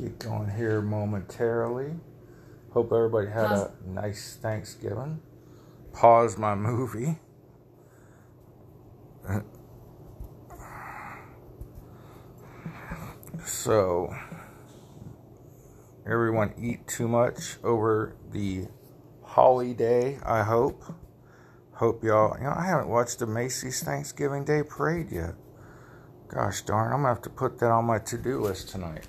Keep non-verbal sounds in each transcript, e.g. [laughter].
get going here momentarily. Hope everybody had a nice Thanksgiving. Pause my movie. So, everyone eat too much over the holiday, I hope. Hope y'all, you know, I haven't watched the Macy's Thanksgiving Day Parade yet. Gosh darn, I'm gonna have to put that on my to do list tonight.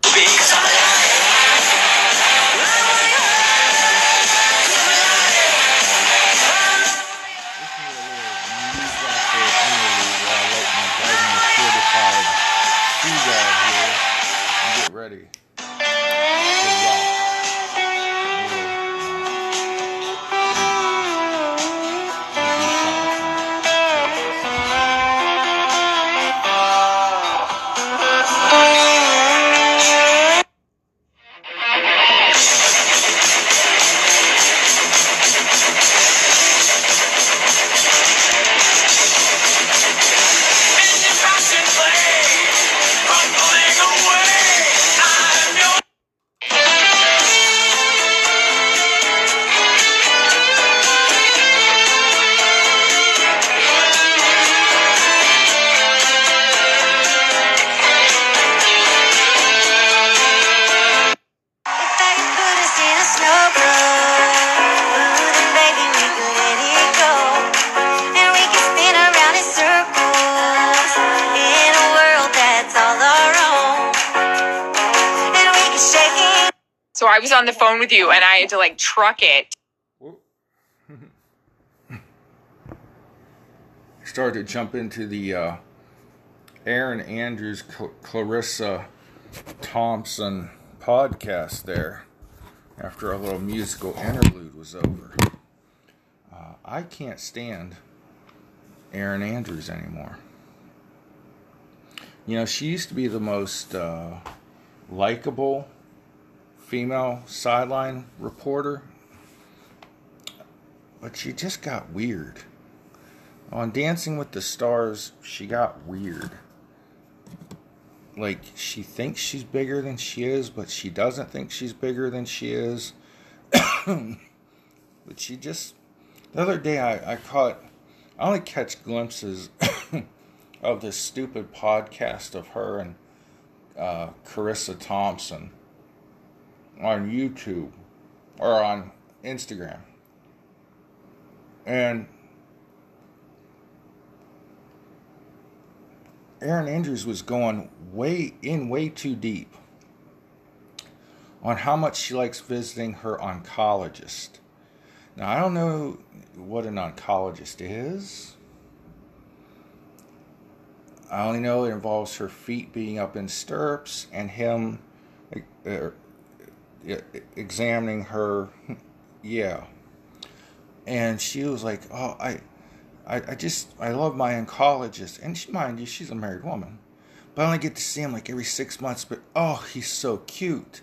was on the phone with you and I had to like truck it. [laughs] Started to jump into the uh, Erin Andrews Cl- Clarissa Thompson podcast there after a little musical interlude was over. Uh, I can't stand Erin Andrews anymore. You know, she used to be the most uh, likable female sideline reporter, but she just got weird. On Dancing with the Stars, she got weird. Like, she thinks she's bigger than she is, but she doesn't think she's bigger than she is. [coughs] but she just. The other day, I, I caught. I only catch glimpses [coughs] of this stupid podcast of her and uh, Charissa Thompson on YouTube or on Instagram. And Erin Andrews was going way in way too deep on how much she likes visiting her oncologist. Now, I don't know what an oncologist is. I only know it involves her feet being up in stirrups and him uh, examining her. Yeah. And she was like, "Oh, I, I, I just I love my oncologist." And she, mind you, she's a married woman, but I only get to see him like every six months. But oh, he's so cute.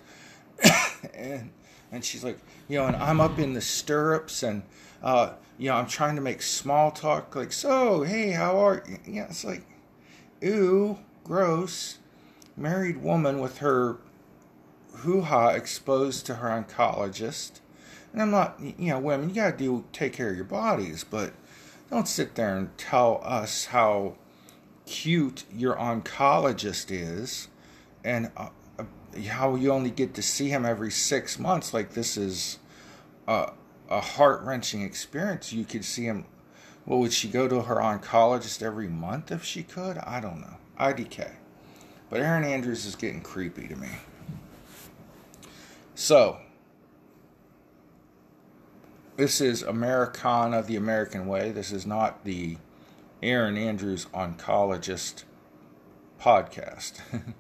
[coughs] and and she's like, you know, and I'm up in the stirrups, and uh, you know, I'm trying to make small talk, like, so, hey, how are you? Yeah, it's like, ooh, gross. Married woman with her hoo ha exposed to her oncologist. And I'm not, you know, women, you gotta do take care of your bodies, but don't sit there and tell us how cute your oncologist is and uh, uh how you only get to see him every six months. Like this is a, a heart wrenching experience. You could see him. Well, would she go to her oncologist every month if she could? I don't know. IDK. But Erin Andrews is getting creepy to me. So, this is Americana the American Way. This is not the Erin Andrews Oncologist podcast. [laughs]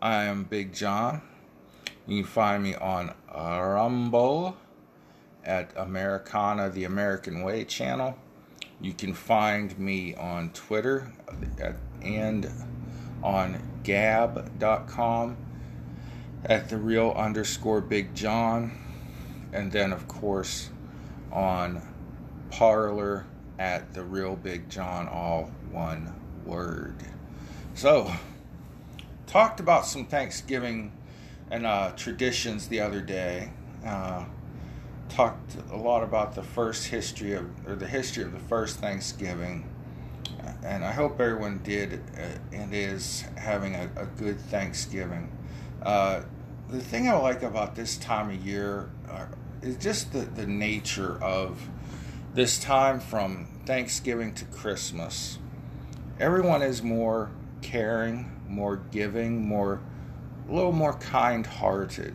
I am Big John. You can find me on Rumble at Americana the American Way channel. You can find me on Twitter and on gab.com at the real underscore Big John, and then of course on Parler at the real Big John, all one word. So, talked about some Thanksgiving and uh, traditions the other day. Uh, talked a lot about the first history of, or the history of the first Thanksgiving. And I hope everyone did uh, and is having a, a good Thanksgiving. Uh, the thing I like about this time of year uh, is just the, the nature of this time from Thanksgiving to Christmas. Everyone is more caring, more giving, more a little more kind-hearted.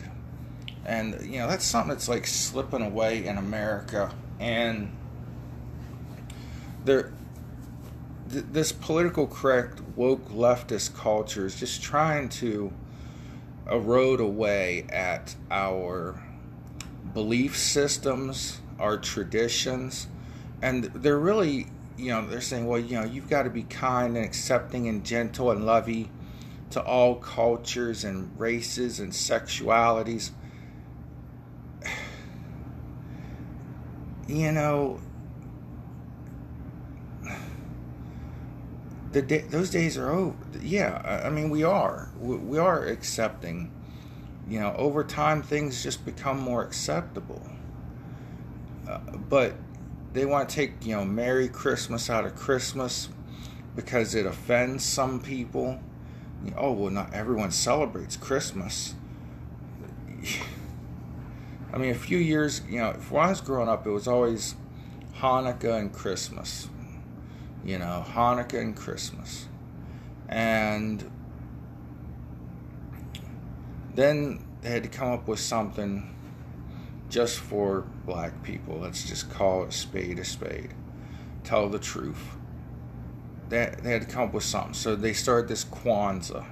And you know, that's something that's like slipping away in America and there th- this political correct woke leftist culture is just trying to erode away at our belief systems, our traditions, and they're really, you know, they're saying, well, you know, you've got to be kind and accepting and gentle and lovey to all cultures and races and sexualities. [sighs] You know, the day, those days are over. Yeah, I mean we are. We, are accepting. You know, over time things just become more acceptable. Uh, but they want to take you know Merry Christmas out of Christmas because it offends some people. You know, oh well, not everyone celebrates Christmas. [sighs] I mean, a few years, you know, when I was growing up, it was always Hanukkah and Christmas you know, Hanukkah and Christmas. And then they had to come up with something just for black people. Let's just call it spade a spade. Tell the truth. They, they had to come up with something. So they started this Kwanzaa.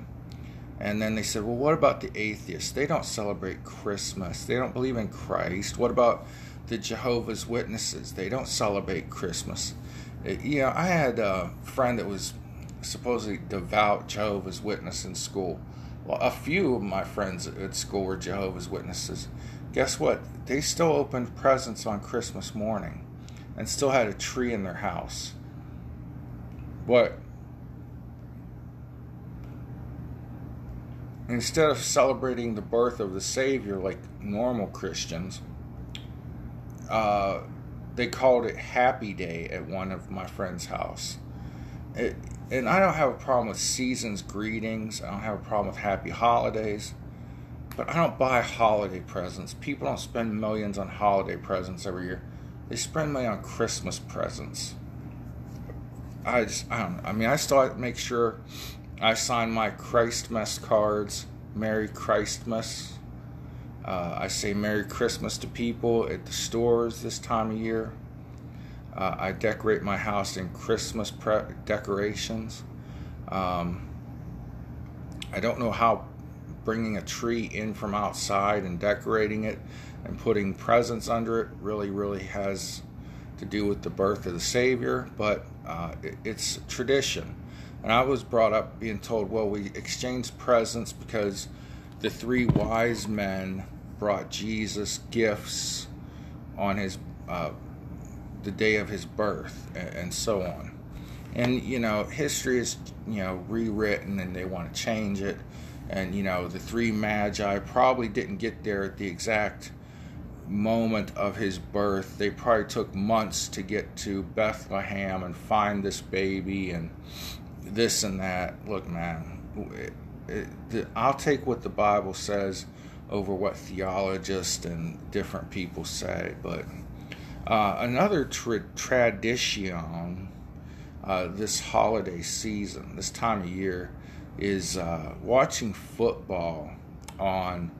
And then they said, well, what about the atheists? They don't celebrate Christmas. They don't believe in Christ. What about the Jehovah's Witnesses? They don't celebrate Christmas. It, you know, I had a friend that was supposedly devout Jehovah's Witness in school. Well, a few of my friends at school were Jehovah's Witnesses. Guess what? They still opened presents on Christmas morning and still had a tree in their house. But instead of celebrating the birth of the Savior like normal Christians, uh, they called it Happy Day at one of my friend's house. It, and I don't have a problem with season's greetings. I don't have a problem with happy holidays. But I don't buy holiday presents. People don't spend millions on holiday presents every year. They spend money on Christmas presents. I just, I don't I mean, I still make sure I sign my Christmas cards. Merry Christmas. Uh, I say Merry Christmas to people at the stores this time of year. Uh, I decorate my house in Christmas pre- decorations. Um, I don't know how bringing a tree in from outside and decorating it and putting presents under it really, really has to do with the birth of the Savior, but uh, it, it's tradition. And I was brought up being told, well, we exchange presents because the three wise men brought Jesus gifts on his uh, the day of his birth and, so on. And you know, history is you know rewritten, and they want to change it. And you know, the three magi probably didn't get there at the exact moment of his birth. They probably took months to get to Bethlehem and find this baby and this and that. Look, man, it, it, I'll take what the Bible says over what theologists and different people say. But uh, another tra- tradition uh, this holiday season, this time of year, is uh, watching football on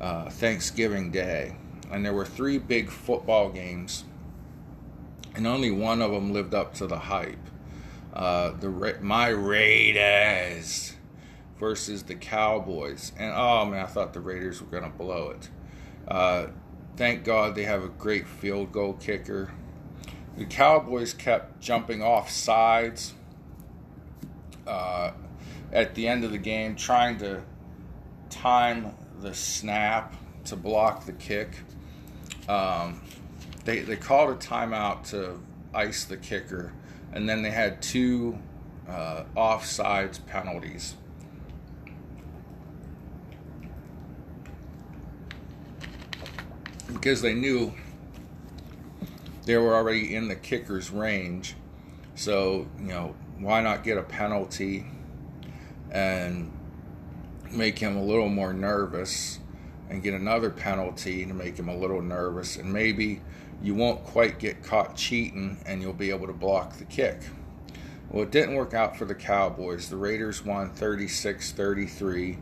uh, Thanksgiving Day. And there were three big football games, and only one of them lived up to the hype. Uh, the my Raiders versus the Cowboys. And oh man, I thought the Raiders were going to blow it. Uh, thank God they have a great field goal kicker. The Cowboys kept jumping off sides uh, at the end of the game, trying to time the snap to block the kick. Um, they, they called a timeout to ice the kicker, and then they had two uh, offsides penalties because they knew they were already in the kicker's range. So, you know, why not get a penalty and make him a little more nervous and get another penalty to make him a little nervous and maybe you won't quite get caught cheating and you'll be able to block the kick. Well, it didn't work out for the Cowboys. The Raiders won 36 33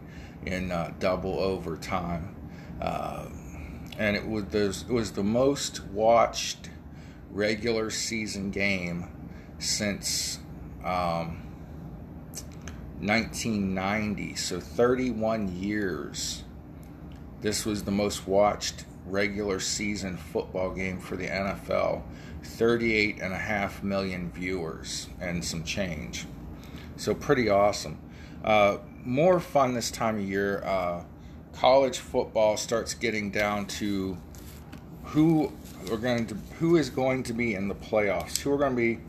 in uh, double overtime. Uh, and it was, the, it was the most watched regular season game since um, 1990. So 31 years. This was the most watched regular season football game for the NFL. 38 and a half million viewers and some change. So pretty awesome. Uh, more fun this time of year. Uh, college football starts getting down to who are going to who is going to be in the playoffs. Who are going to be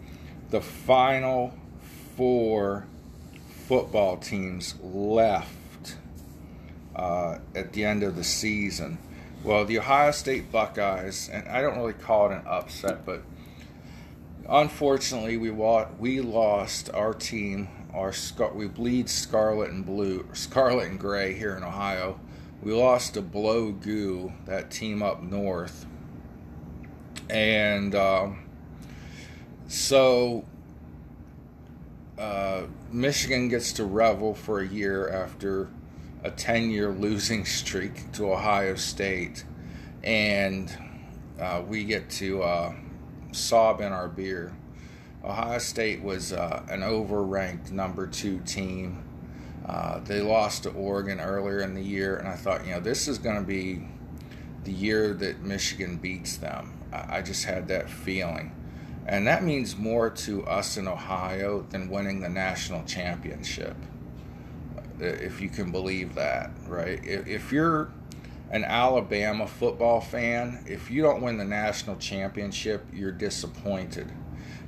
the final four football teams left uh, at the end of the season. Well, the Ohio State Buckeyes, and I don't really call it an upset, but unfortunately, we we lost our team. Our we bleed scarlet and blue, scarlet and gray here in Ohio. We lost to Blow Goo, that team up north, and um, so uh, Michigan gets to revel for a year after a 10 year losing streak to Ohio State, and uh, we get to uh, sob in our beer. Ohio State was uh, an overranked number two team. Uh, they lost to Oregon earlier in the year, and I thought, you know, this is going to be the year that Michigan beats them. I, I just had that feeling. And that means more to us in Ohio than winning the national championship if you can believe that, right? If, if you're an Alabama football fan, if you don't win the national championship, you're disappointed.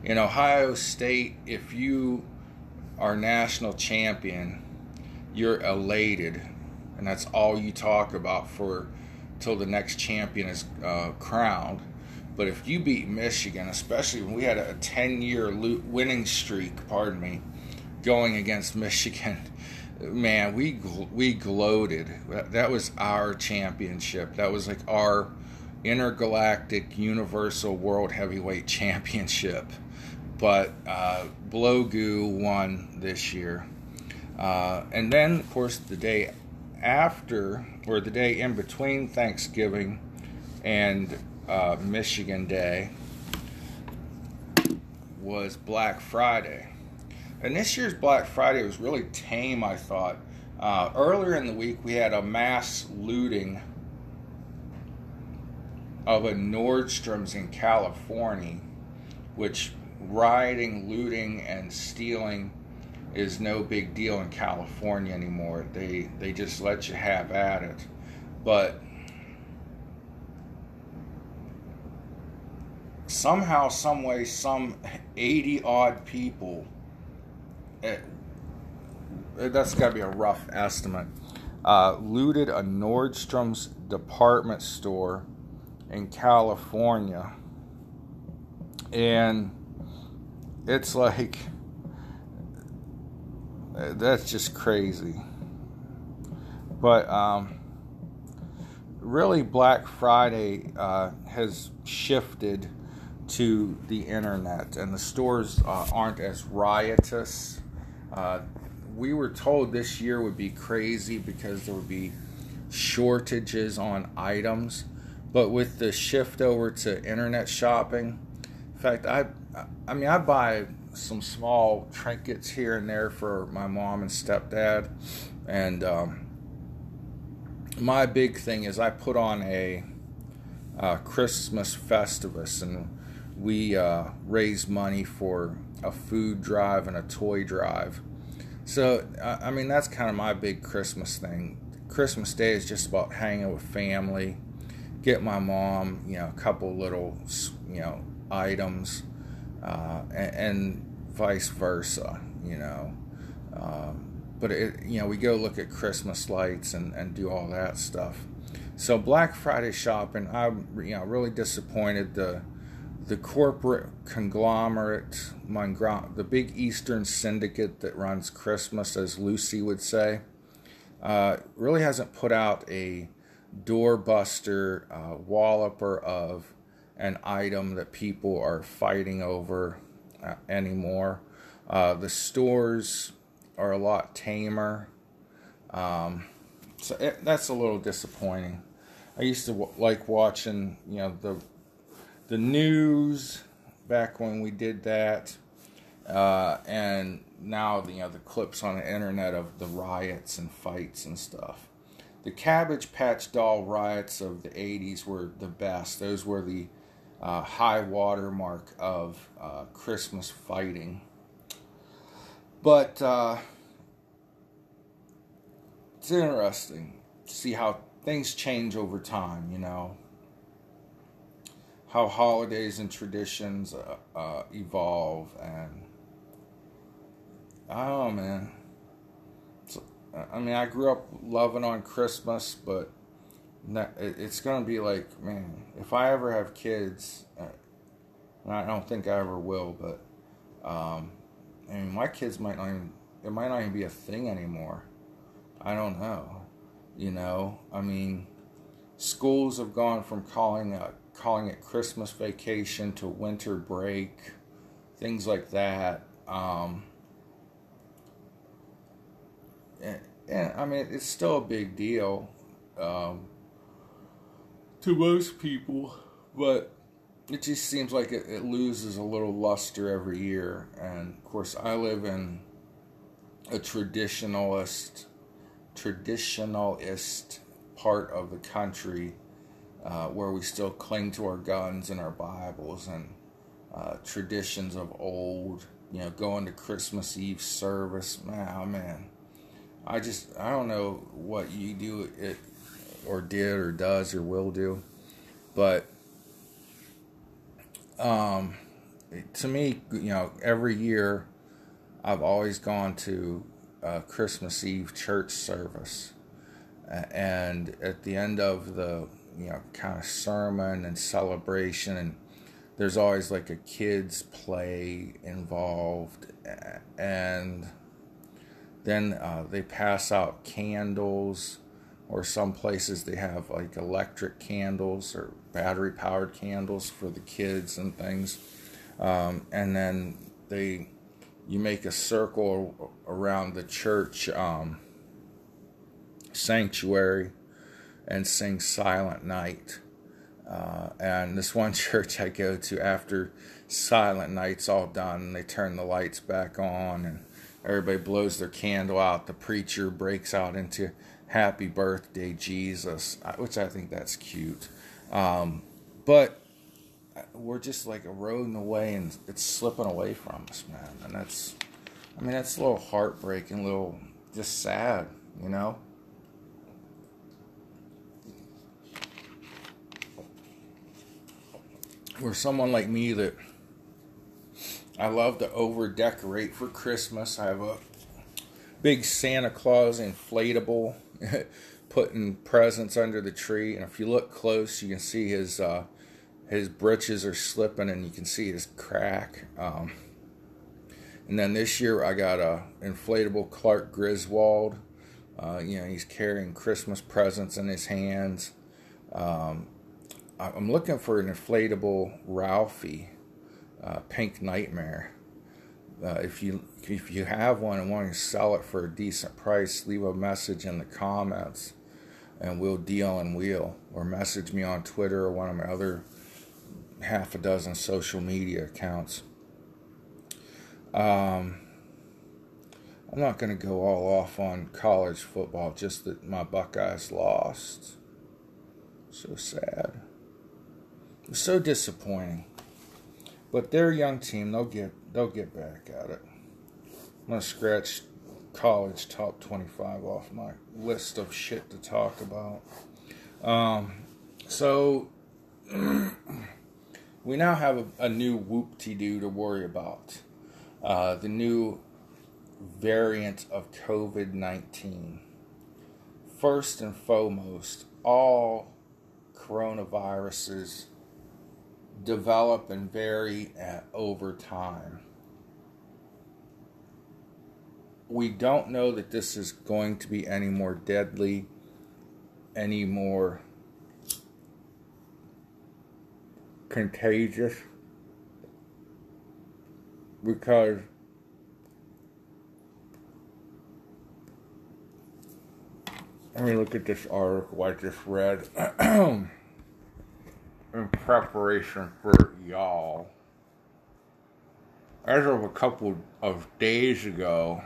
In Ohio State, if you are national champion, you're elated, and that's all you talk about for till the next champion is uh, crowned. But if you beat Michigan, especially when we had a 10 year winning streak, pardon me, going against Michigan, [laughs] man, we we gloated. That was our championship. That was like our intergalactic universal world heavyweight [laughs] championship. But uh, Blogu won this year, uh, and then of course the day after or the day in between Thanksgiving and uh, Michigan Day was Black Friday and this year's Black Friday was really tame, I thought. Uh, earlier in the week, we had a mass looting of a Nordstrom's in California, which rioting, looting, and stealing is no big deal in California anymore. They they just let you have at it. But somehow, some way, some 80 odd people it, that's got to be a rough estimate. Uh, looted a Nordstrom's department store in California, and it's like that's just crazy. But um, really, Black Friday uh, has shifted to the internet, and the stores uh, aren't as riotous uh, we were told this year would be crazy because there would be shortages on items, but with the shift over to internet shopping, in fact, I, I mean, I buy some small trinkets here and there for my mom and stepdad, and um, my big thing is I put on a, a Christmas Festivus, and we uh, raise money for a food drive and a toy drive. So, I mean, that's kind of my big Christmas thing. Christmas Day is just about hanging with family, get my mom, you know, a couple little, you know, items, uh, and, and, vice versa, you know. Um, but, it, you know, we go look at Christmas lights and, and do all that stuff. So Black Friday shopping, I'm you know really disappointed. The the corporate conglomerate, the big Eastern syndicate that runs Christmas, as Lucy would say, uh, really hasn't put out a doorbuster uh, walloper of an item that people are fighting over uh, anymore. Uh, the stores are a lot tamer. Um, so it, that's a little disappointing. I used to w- like watching, you know, the the news back when we did that, uh, and now you know the clips on the internet of the riots and fights and stuff. The Cabbage Patch Doll riots of the '80s were the best. Those were the uh, high watermark of uh, Christmas fighting. But uh, it's interesting to see how things change over time, you know. How holidays and traditions uh, uh, evolve, and know, man. I mean, I grew up loving on Christmas, but it's gonna be like, man, if I ever have kids, uh, I don't think I ever will, but um, I mean, my kids might not even, it might not even be a thing anymore. I don't know. You know, I mean, schools have gone from calling a, calling it Christmas vacation to winter break, things like that. Um, and, and I mean, it's still a big deal um, to most people, but it just seems like it, it loses a little luster every year. And of course, I live in a traditionalist traditionalist part of the country uh, where we still cling to our guns and our Bibles and uh, traditions of old, you know, going to Christmas Eve service. Man, oh man, I just, I don't know what you do it or did or does or will do, but um, to me, you know, every year I've always gone to uh, Christmas Eve church service. And at the end of the, you know, kind of sermon and celebration, and there's always like a kids' play involved. And then uh, they pass out candles, or some places they have like electric candles or battery powered candles for the kids and things. Um, and then they you make a circle around the church um, sanctuary and sing Silent Night. Uh, and this [laughs] one church I go to after Silent Night's all done, they turn the lights back on and everybody blows their candle out. The preacher breaks out into Happy Birthday, Jesus, which I think that's cute. Um, but we're just like eroding away and it's slipping away from us, man. And that's, I mean, that's a little heartbreaking, a little just sad, you know? Or someone like me that I love to over decorate for Christmas. I have a big Santa Claus inflatable [laughs] putting presents under the tree. And if you look close, you can see his uh, his britches are slipping and you can see his crack. Um, and then this year I got a inflatable Clark Griswold. Uh, you know, he's carrying Christmas presents in his hands. Um, I'm looking for an inflatable Ralphie, uh, Pink Nightmare. Uh, if you if you have one and want to sell it for a decent price, leave a message in the comments, and we'll deal and wheel. Or message me on Twitter or one of my other half a dozen social media accounts. Um, I'm not going to go all off on college football, just that my Buckeyes lost. So sad. It's so disappointing. But they're a young team. They'll get they'll get back at it. I'm gonna scratch college top 25 off my list of shit to talk about. Um, so [clears throat] we now have a, a new whoop-de-doo to worry about. Uh, the new variant of COVID 19. first and foremost, all coronaviruses develop and vary at, over time. We don't know that this is going to be any more deadly, any more contagious, because let me look at this article I just read. [clears throat] in preparation for y'all. As of a couple of days ago,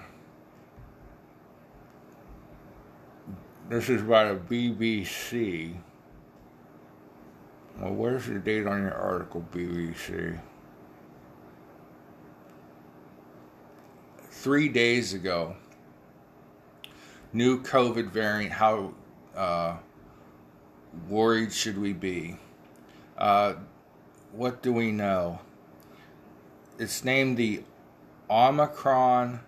this is by the BBC. Well, where's the date on your article, BBC? Three days ago, new COVID variant. How uh, worried should we be? Uh, what do we know? It's named the Omicron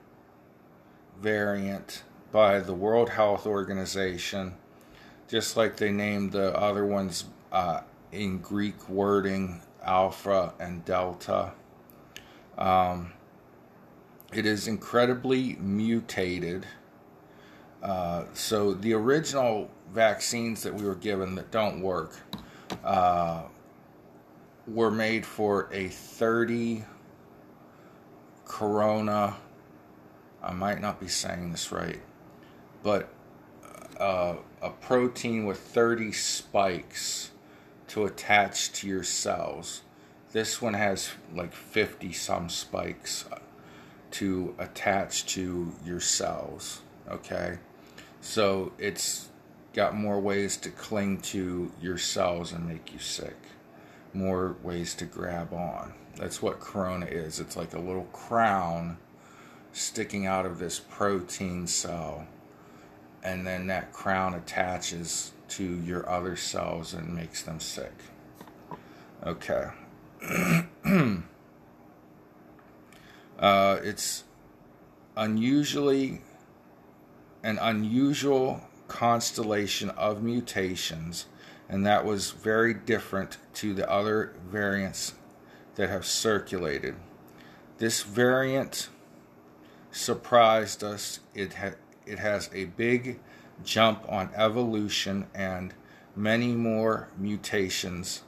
variant by the World Health Organization, just like they named the other ones uh, in Greek wording Alpha and Delta. Um, it is incredibly mutated. Uh, so the original vaccines that we were given that don't work uh, were made for a 30 corona. I might not be saying this right, but uh, a protein with 30 spikes to attach to your cells. This one has like 50 some spikes to attach to your cells. Okay, so it's got more ways to cling to your cells and make you sick more ways to grab on. That's what corona is. It's like a little crown sticking out of this protein cell, and then that crown attaches to your other cells and makes them sick. Okay. [clears throat] uh, it's unusually an unusual constellation of mutations and that was very different to the other variants that have circulated. This variant surprised us. It ha- it has a big jump on evolution and many more mutations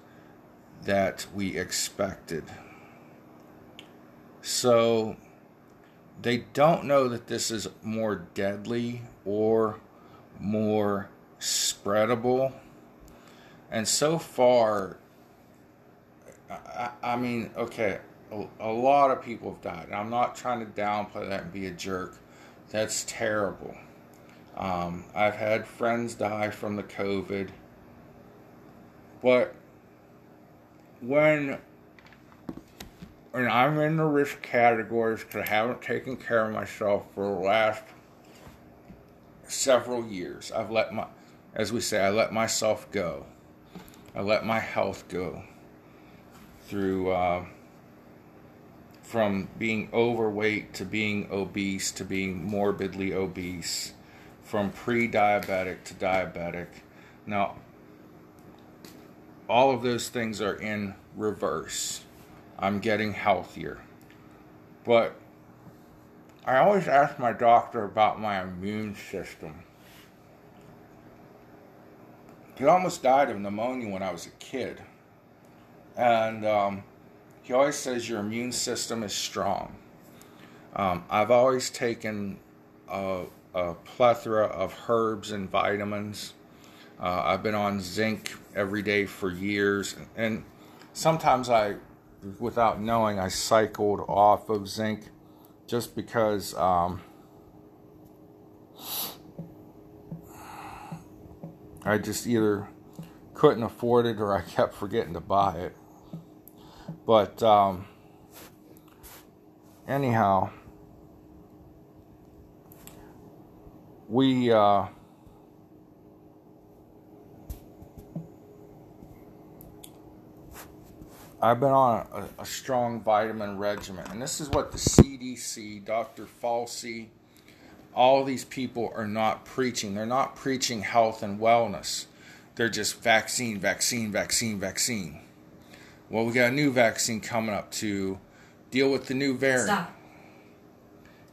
that we expected. So they don't know that this is more deadly or more spreadable and so far, I, I mean, okay, a, a, lot of people have died. And I'm not trying to downplay that and be a jerk. That's terrible. Um, I've had friends die from the COVID. But when when I'm in the risk categories because I haven't taken care of myself for the last several years, I've let my, as we say, I let myself go. I let my health go through uh, from being overweight to being obese to being morbidly obese, from pre diabetic to diabetic. Now, all of those things are in reverse. I'm getting healthier. But I always ask my doctor about my immune system. He almost died of pneumonia when I was a kid. And um, he always says your immune system is strong. Um, I've always taken a, a, plethora of herbs and vitamins. Uh, I've been on zinc every day for years. And sometimes I, without knowing, I cycled off of zinc just because. Um, I just either couldn't afford it or I kept forgetting to buy it. But um, anyhow, we uh, I've been on a, a, strong vitamin regimen, and this is what the CDC, Dr. Fauci, all these people are not preaching. They're not preaching health and wellness. They're just vaccine, vaccine, vaccine, vaccine. Well, we got a new vaccine coming up to deal with the new variant. Stop.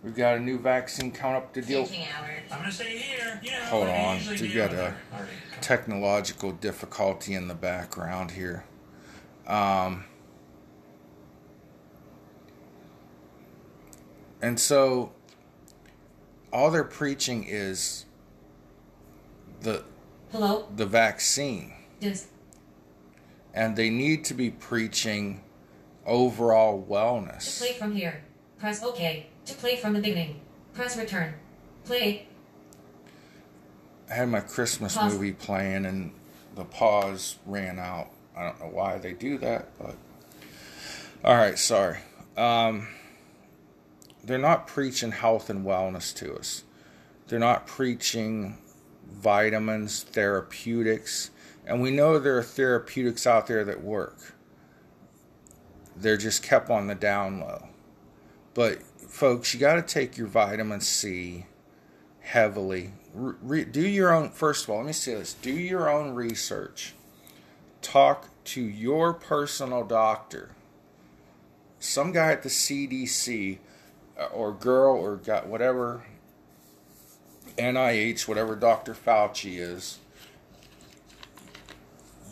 We've got a new vaccine coming up to deal. Changing hours. I'm gonna stay here. You know, Hold on, usually we got a technological difficulty in the background here. Um, and so all they're preaching is the Hello? the vaccine Dis- and they need to be preaching overall to wellness. play from here. Press OK. To play from the beginning. Press return. Play. I had my Christmas Pause. movie playing and the pause ran out. I don't know why they do that, but all right, sorry. Um, they're not preaching health and wellness to us. They're not preaching vitamins, therapeutics, and we know there are therapeutics out there that work. They're just kept on the down low. But folks, you got to take your vitamin C heavily. Re- do your own, first of all, let me say this do your own research. Talk to your personal doctor. Some guy at the CDC uh, or girl or got whatever NIH, whatever Dr. Fauci is,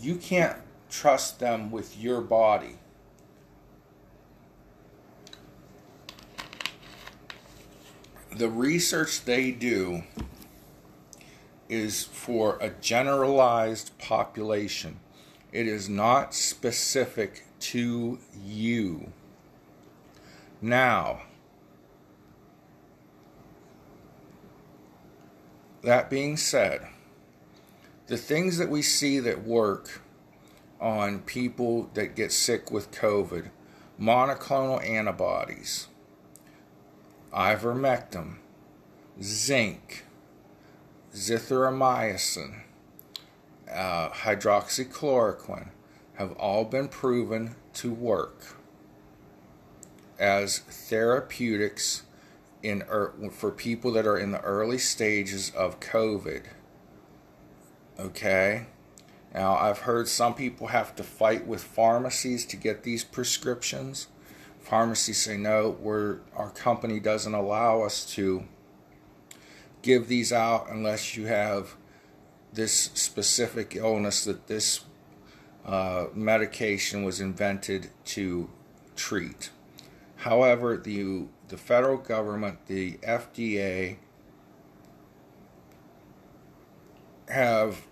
you can't trust them with your body. The research they do is for a generalized population. It is not specific to you. Now, that being said, the things that we see that work on people that get sick with COVID, monoclonal antibodies, ivermectin, zinc, zithromycin, uh, hydroxychloroquine have all been proven to work as therapeutics in er, for people that are in the early stages of COVID. Okay? Now, I've heard some people have to fight with pharmacies to get these prescriptions. Pharmacies say no, we're, our company doesn't allow us to give these out unless you have this specific illness that this uh, medication was invented to treat. However, the the federal government, the FDA, have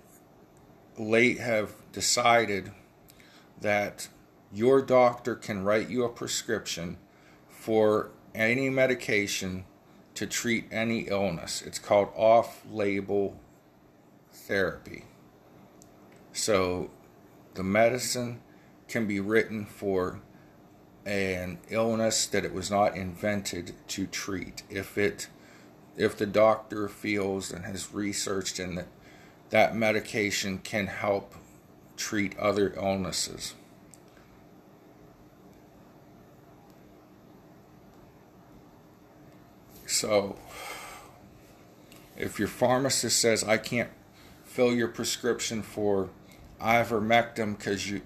late have decided that your doctor can write you a prescription for any medication to treat any illness. It's called off-label therapy. So the medicine can be written for an illness that it was not invented to treat. If it if the doctor feels and has researched and that medication can help treat other illnesses. So if your pharmacist says I can't fill your prescription for ivermectin because you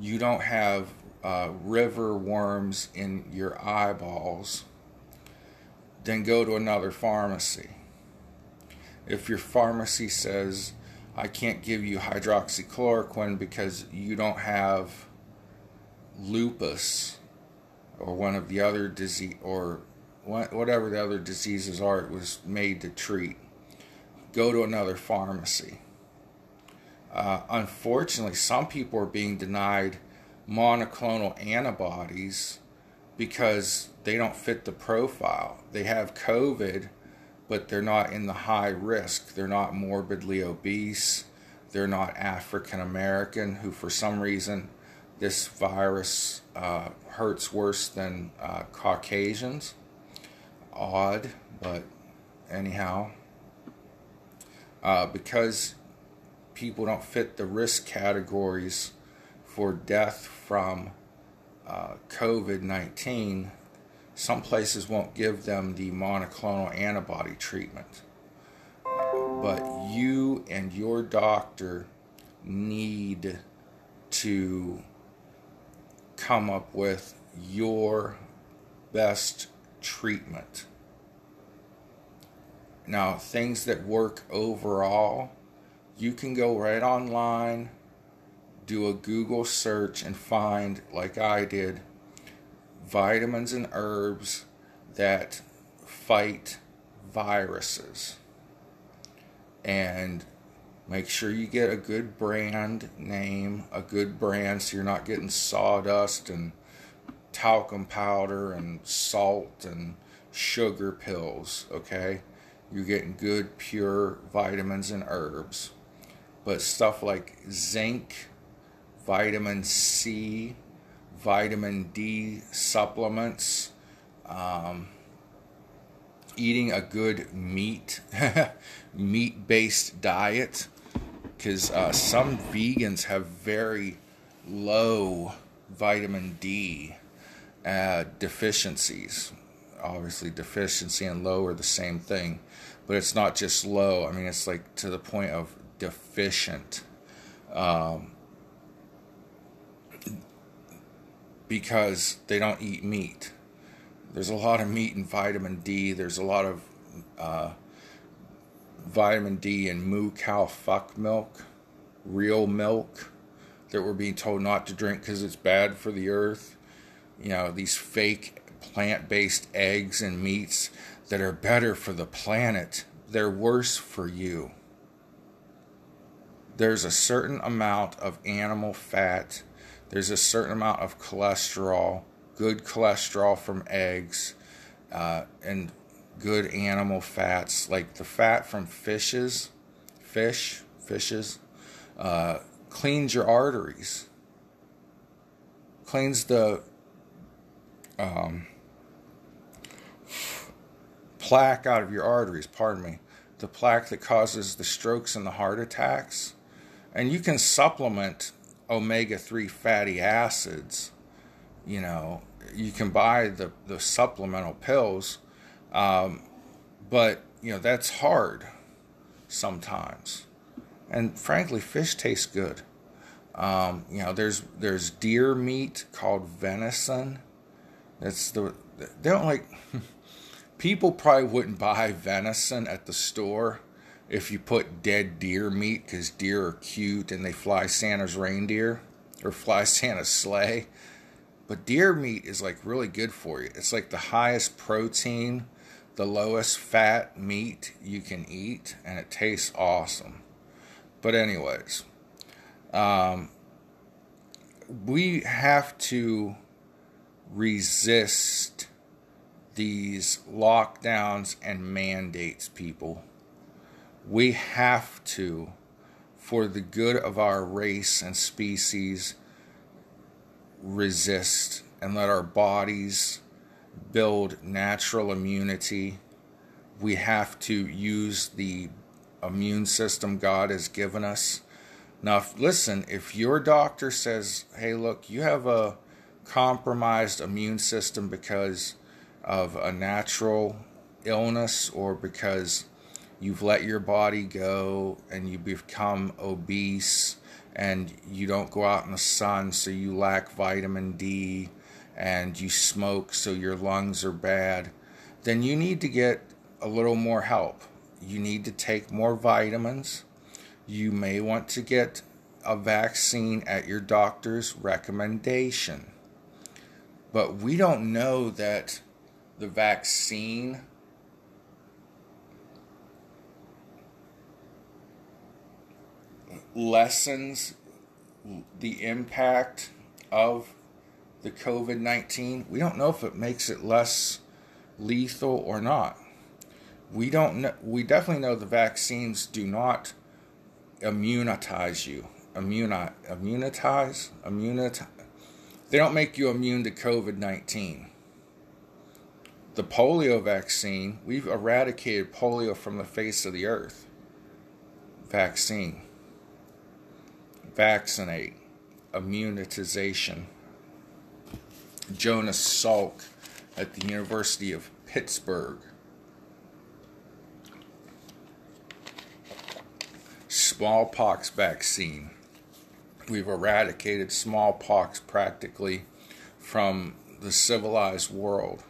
you don't have uh, river worms in your eyeballs, then go to another pharmacy. If your pharmacy says I can't give you hydroxychloroquine because you don't have lupus or one of the other disease or whatever the other diseases are it was made to treat, go to another pharmacy. Uh, unfortunately, some people are being denied monoclonal antibodies because they don't fit the profile. They have COVID, but they're not in the high risk. They're not morbidly obese. They're not African American, who for some reason this virus uh, hurts worse than uh, Caucasians. Odd, but anyhow. Uh, because people don't fit the risk categories for death from uh, COVID 19, Some places won't give them the monoclonal antibody treatment. But you and your doctor need to come up with your best treatment. Now, things that work overall, you can go right online, do a Google search, and find, like I did, vitamins and herbs that fight viruses. And make sure you get a good brand name, a good brand so you're not getting sawdust and talcum powder and salt and sugar pills, okay? You're getting good, pure vitamins and herbs. But stuff like zinc, vitamin C, vitamin D supplements, um, eating a good meat, [laughs] meat based diet, because uh, some vegans have very low vitamin D uh, deficiencies. Obviously, deficiency and low are the same thing, but it's not just low. I mean, it's like to the point of deficient. Um, because they don't eat meat. There's a lot of meat and vitamin D. There's a lot of uh, vitamin D in moo cow fuck milk, real milk that we're being told not to drink because it's bad for the earth. You know, these fake plant based eggs and meats that are better for the planet, they're worse for you. There's a certain amount of animal fat there's a certain amount of cholesterol, good cholesterol from eggs, uh, and good animal fats, like the fat from fishes, fish, fishes, uh, cleans your arteries, cleans the um, plaque out of your arteries, pardon me, the plaque that causes the strokes and the heart attacks. And you can supplement omega 3 fatty acids, you know, you can buy the, the supplemental pills, um, but, you know, that's hard sometimes. And frankly, fish tastes good. Um, you know, there's there's deer meat called venison. That's the they don't like. [laughs] people probably wouldn't buy venison at the store if you put dead deer meat because deer are cute and they fly Santa's reindeer or fly [laughs] Santa's sleigh. But deer meat is like really good for you. It's like the highest protein, the lowest fat meat you can eat, and it tastes awesome. But, anyways, um, we have to resist these lockdowns and mandates, people we have to, for the good of our race and species, resist and let our bodies build natural immunity. We have to use the immune system God has given us. Now, if, listen, if your doctor says, hey, look, you have a compromised immune system because of a natural illness or because you've let your body go and you become obese and you don't go out in the sun so you lack vitamin D and you smoke so your lungs are bad, then you need to get a little more help. You need to take more vitamins. You may want to get a vaccine at your doctor's recommendation. But we don't know that the vaccine lessens the impact of the COVID 19. We don't know if it makes it less lethal or not. We don't know, we definitely know the vaccines do not immunize you. Immuni- immunize? Immunize? They don't make you immune to COVID 19. The polio vaccine, we've eradicated polio from the face of the earth. Vaccine vaccinate, immunization. Jonas Salk at the University of Pittsburgh. Smallpox vaccine. We've eradicated smallpox practically from the civilized world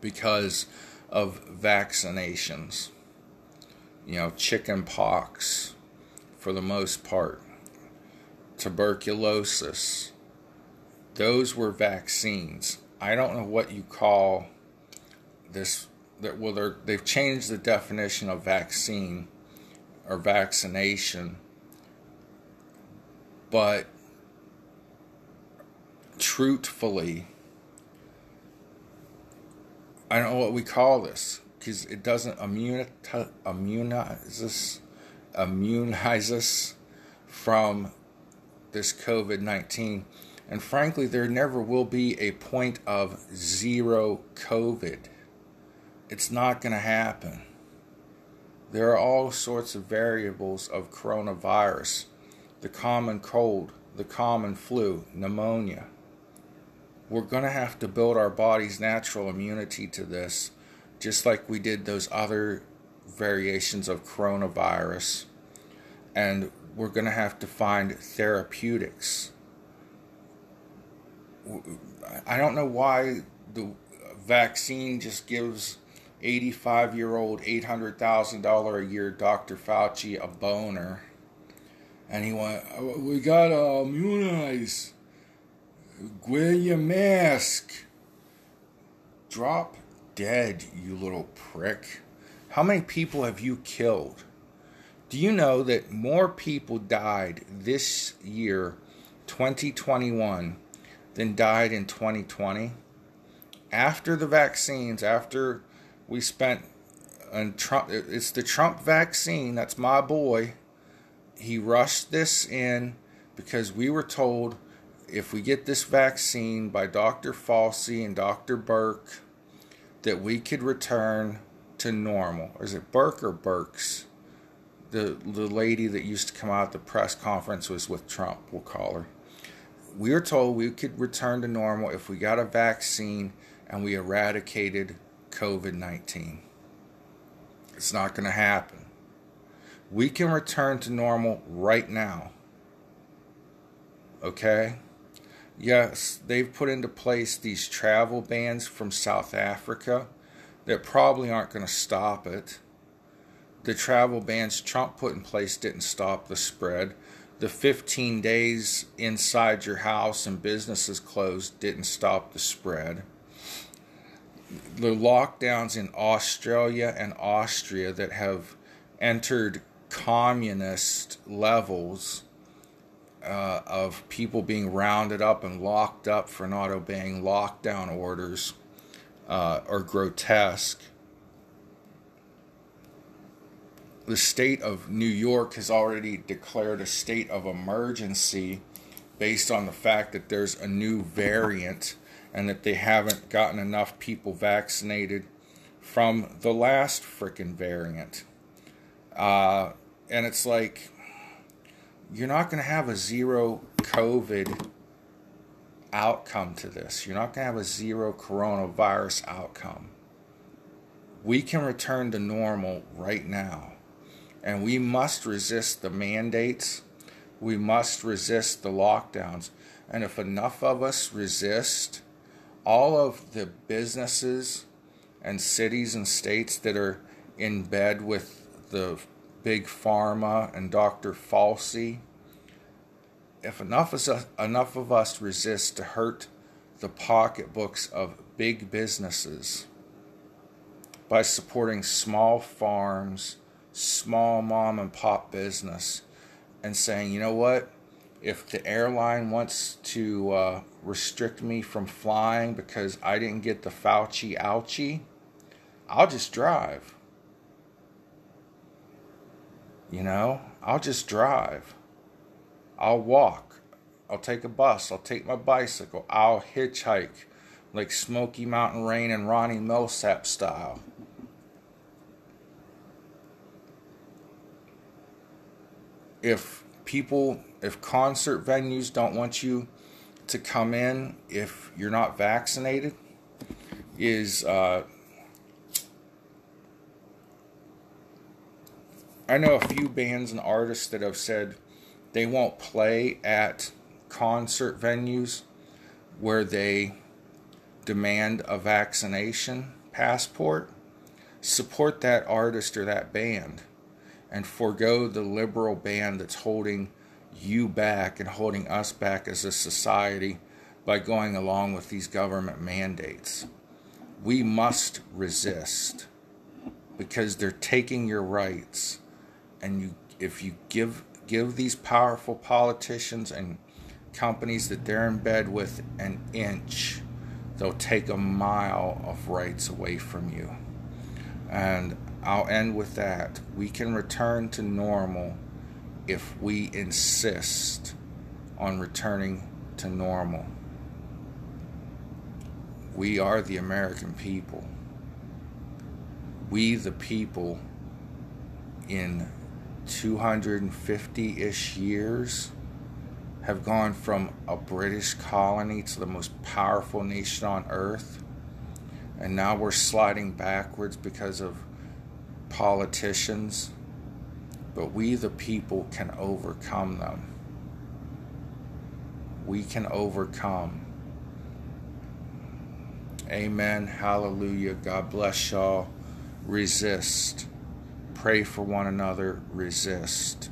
because of vaccinations. You know, chicken pox for the most part, tuberculosis. Those were vaccines. I don't know what you call this. That well, they've changed the definition of vaccine or vaccination, but truthfully, I don't know what we call this because it doesn't immunize us, immunize us from this COVID 19. And frankly, there never will be a point of zero COVID. It's not going to happen. There are all sorts of variables of coronavirus the common cold, the common flu, pneumonia. We're going to have to build our body's natural immunity to this, just like we did those other variations of coronavirus. And we're going to have to find therapeutics. I don't know why the vaccine just gives 85 year old, $800,000 a year Dr. Fauci a boner. And he went, oh, We gotta immunize. Wear your mask. Drop dead, you little prick. How many people have you killed? Do you know that more people died this year, 2021, than died in 2020? After the vaccines, after we spent and Trump it's the Trump vaccine, that's my boy. He rushed this in because we were told if we get this vaccine by Dr. Fauci and Dr. Burke that we could return to normal. Or is it Burke or Birx? The the lady that used to come out at the press conference was with Trump, we'll call her. We were told we could return to normal if we got a vaccine and we eradicated COVID 19. It's not going to happen. We can return to normal right now. Okay? Yes, they've put into place these travel bans from South Africa that probably aren't going to stop it. The travel bans Trump put in place didn't stop the spread. The 15 days inside your house and businesses closed didn't stop the spread the lockdowns in Australia and Austria that have entered communist levels uh, of people being rounded up and locked up for not obeying lockdown orders uh, are grotesque. The state of New York has already declared a state of emergency based on the fact that there's a new variant and that they haven't gotten enough people vaccinated from the last freaking variant. Uh, and it's like, you're not going to have a zero COVID outcome to this. You're not going to have a zero coronavirus outcome. We can return to normal right now. And we must resist the mandates. We must resist the lockdowns. And if enough of us resist, all of the businesses and cities and states that are in bed with the big pharma and Dr. Fauci, if enough of enough of us resist to hurt the pocketbooks of big businesses by supporting small farms, small mom and pop business, and saying, you know what? if the airline wants to uh, restrict me from flying because I didn't get the Fauci ouchie, I'll just drive. You know, I'll just drive. I'll walk. I'll take a bus. I'll take my bicycle. I'll hitchhike like Smoky Mountain Rain and Ronnie Milsap style. If people if concert venues don't want you to come in if you're not vaccinated, is uh, I know a few bands and artists that have said they won't play at concert venues where they demand a vaccination passport. Support that artist or that band and forego the liberal band that's holding you back and holding us back as a society by going along with these government mandates. We must resist because they're taking your rights and you if you give give these powerful politicians and companies that they're in bed with an inch they'll take a mile of rights away from you and I'll end with that. We can return to normal if we insist on returning to normal. We are the American people. We the people in 250 ish years have gone from a British colony to the most powerful nation on earth. And now we're sliding backwards because of politicians. But we, the people, can overcome them. We can overcome. Amen. Hallelujah. God bless y'all. Resist. Pray for one another. Resist.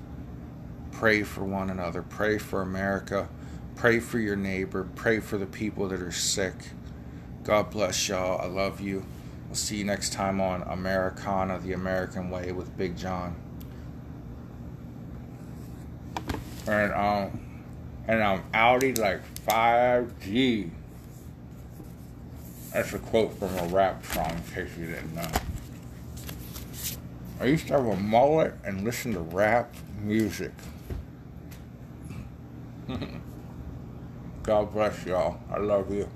Pray for one another. Pray for America. Pray for your neighbor. Pray for the people that are sick. God bless y'all. I love you. We'll see you next time on Americana, the American Way with Big John. And um and I'm Audi like 5G. That's a quote from a rap song in case you didn't know. I used to have a mullet and listen to rap music. [laughs] God bless y'all. I love you.